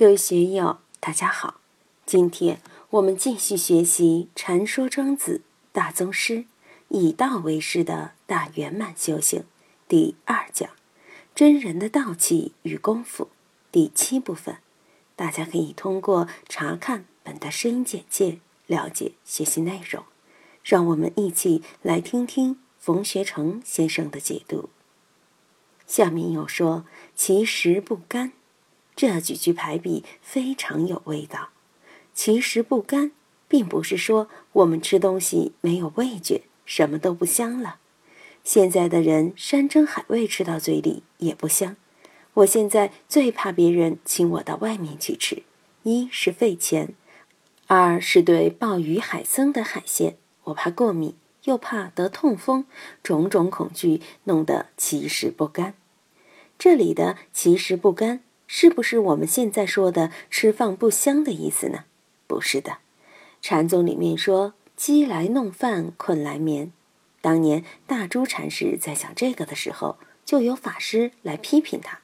各位学友，大家好！今天我们继续学习《禅说庄子大宗师以道为师的大圆满修行》第二讲“真人的道气与功夫”第七部分。大家可以通过查看本的声音简介了解学习内容。让我们一起来听听冯学成先生的解读。下面又说：“其实不甘。”这几句排比非常有味道。其实不甘，并不是说我们吃东西没有味觉，什么都不香了。现在的人山珍海味吃到嘴里也不香。我现在最怕别人请我到外面去吃，一是费钱，二是对鲍鱼、海参的海鲜，我怕过敏，又怕得痛风，种种恐惧弄得其实不甘。这里的其实不甘。是不是我们现在说的吃饭不香的意思呢？不是的，禅宗里面说“饥来弄饭，困来眠”。当年大珠禅师在讲这个的时候，就有法师来批评他：“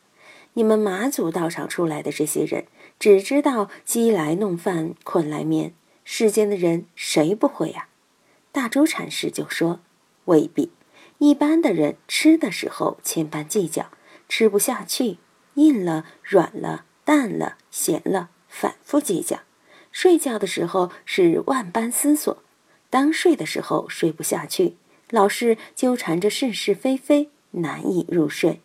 你们马祖道场出来的这些人，只知道饥来弄饭，困来眠，世间的人谁不会呀？”大珠禅师就说：“未必，一般的人吃的时候千般计较，吃不下去。”硬了、软了、淡了、咸了，反复计较；睡觉的时候是万般思索，当睡的时候睡不下去，老是纠缠着是是非非，难以入睡。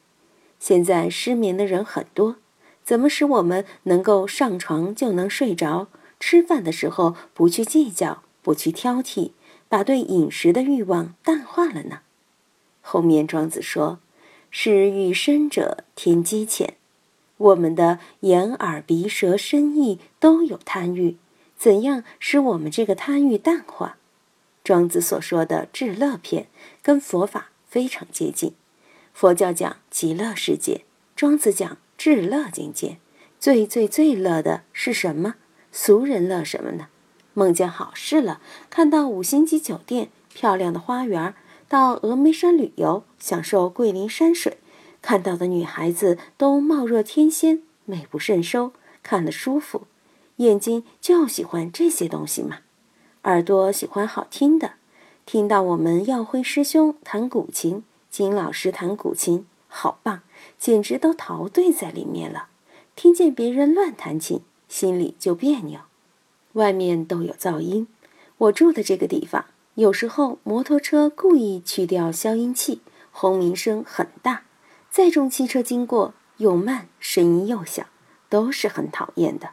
现在失眠的人很多，怎么使我们能够上床就能睡着？吃饭的时候不去计较，不去挑剔，把对饮食的欲望淡化了呢？后面庄子说：“是欲深者天机浅。”我们的眼、耳、鼻、舌、身、意都有贪欲，怎样使我们这个贪欲淡化？庄子所说的“至乐篇”跟佛法非常接近。佛教讲极乐世界，庄子讲至乐境界。最最最乐的是什么？俗人乐什么呢？梦见好事了，看到五星级酒店、漂亮的花园，到峨眉山旅游，享受桂林山水。看到的女孩子都貌若天仙，美不胜收，看了舒服。眼睛就喜欢这些东西嘛。耳朵喜欢好听的，听到我们耀辉师兄弹古琴，金老师弹古琴，好棒，简直都陶醉在里面了。听见别人乱弹琴，心里就别扭。外面都有噪音，我住的这个地方，有时候摩托车故意去掉消音器，轰鸣声很大。载重汽车经过又慢，声音又小，都是很讨厌的。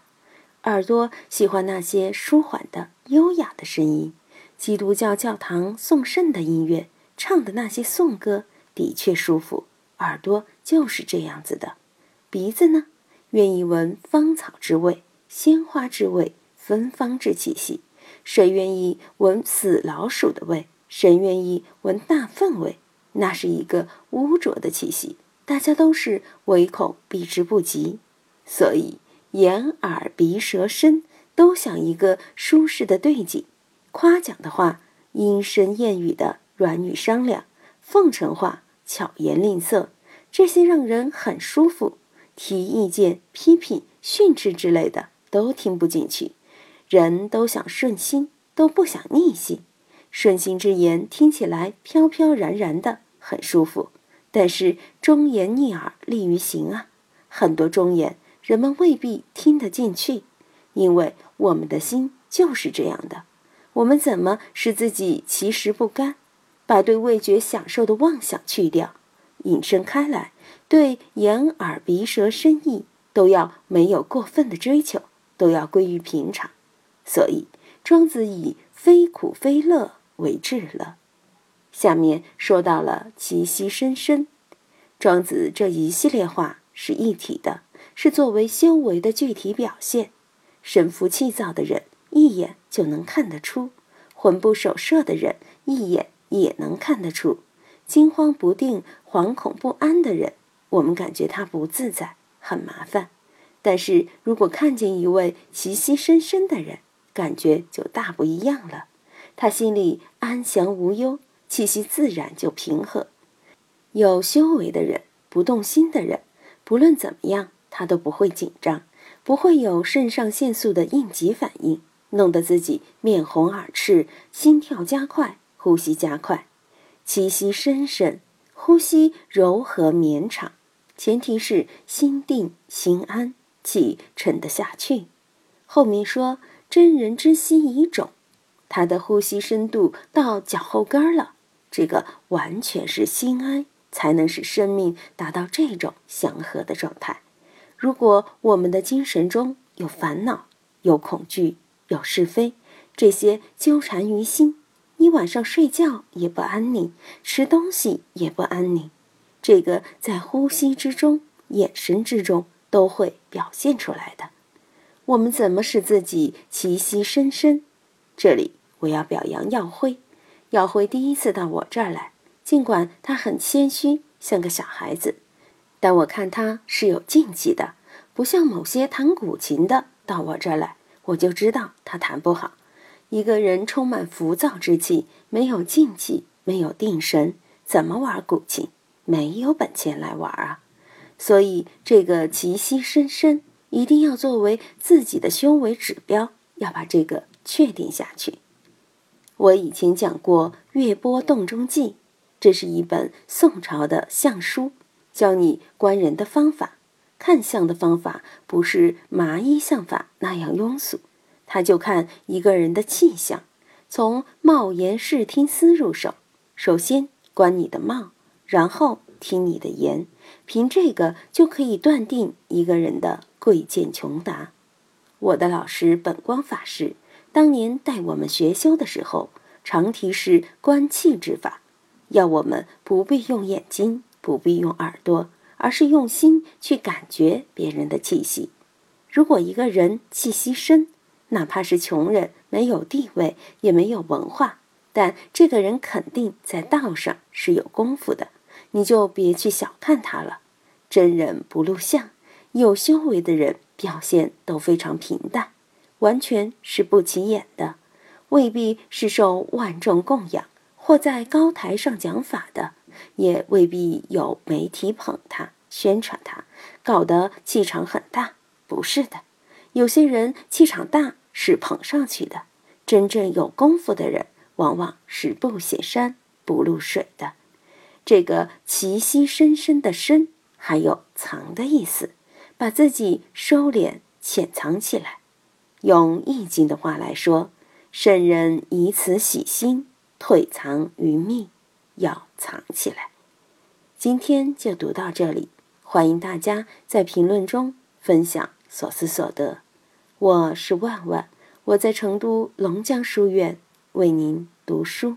耳朵喜欢那些舒缓的、优雅的声音。基督教教堂颂圣的音乐，唱的那些颂歌的确舒服。耳朵就是这样子的。鼻子呢，愿意闻芳草之味、鲜花之味、芬芳之气息。谁愿意闻死老鼠的味？谁愿意闻大粪味？那是一个污浊的气息。大家都是唯恐避之不及，所以眼、耳、鼻、舌、身都想一个舒适的对景。夸奖的话，莺声燕语的软语商量；奉承话，巧言令色，这些让人很舒服。提意见、批评、训斥之类的都听不进去。人都想顺心，都不想逆心。顺心之言听起来飘飘然然的，很舒服。但是忠言逆耳利于行啊，很多忠言人们未必听得进去，因为我们的心就是这样的。我们怎么使自己其实不甘，把对味觉享受的妄想去掉，引申开来，对眼耳鼻舌身意都要没有过分的追求，都要归于平常。所以庄子以非苦非乐为至乐。下面说到了其息深深，庄子这一系列话是一体的，是作为修为的具体表现。神浮气躁的人一眼就能看得出，魂不守舍的人一眼也能看得出，惊慌不定、惶恐不安的人，我们感觉他不自在，很麻烦。但是如果看见一位其息深深的人，感觉就大不一样了，他心里安详无忧。气息自然就平和。有修为的人，不动心的人，不论怎么样，他都不会紧张，不会有肾上腺素的应急反应，弄得自己面红耳赤、心跳加快、呼吸加快。气息深深，呼吸柔和绵长，前提是心定心安，气沉得下去。后面说真人之心已肿，他的呼吸深度到脚后跟儿了，这个完全是心安，才能使生命达到这种祥和的状态。如果我们的精神中有烦恼、有恐惧、有是非，这些纠缠于心，你晚上睡觉也不安宁，吃东西也不安宁。这个在呼吸之中、眼神之中都会表现出来的。我们怎么使自己气息深深？这里我要表扬耀辉。耀辉第一次到我这儿来，尽管他很谦虚，像个小孩子。但我看他是有静气的，不像某些弹古琴的到我这儿来，我就知道他弹不好。一个人充满浮躁之气，没有静气，没有定神，怎么玩古琴？没有本钱来玩啊！所以这个气息深深，一定要作为自己的修为指标，要把这个确定下去。我以前讲过《月波洞中记》，这是一本宋朝的相书。教你观人的方法，看相的方法不是麻衣相法那样庸俗，他就看一个人的气象，从貌言视听思入手。首先观你的貌，然后听你的言，凭这个就可以断定一个人的贵贱穷达。我的老师本光法师当年带我们学修的时候，常提示观气之法，要我们不必用眼睛。不必用耳朵，而是用心去感觉别人的气息。如果一个人气息深，哪怕是穷人，没有地位，也没有文化，但这个人肯定在道上是有功夫的，你就别去小看他了。真人不露相，有修为的人表现都非常平淡，完全是不起眼的，未必是受万众供养或在高台上讲法的。也未必有媒体捧他、宣传他，搞得气场很大。不是的，有些人气场大是捧上去的，真正有功夫的人往往是不显山不露水的。这个气息深深的深，还有藏的意思，把自己收敛、潜藏起来。用易经的话来说，圣人以此洗心，退藏于密。要藏起来。今天就读到这里，欢迎大家在评论中分享所思所得。我是万万，我在成都龙江书院为您读书。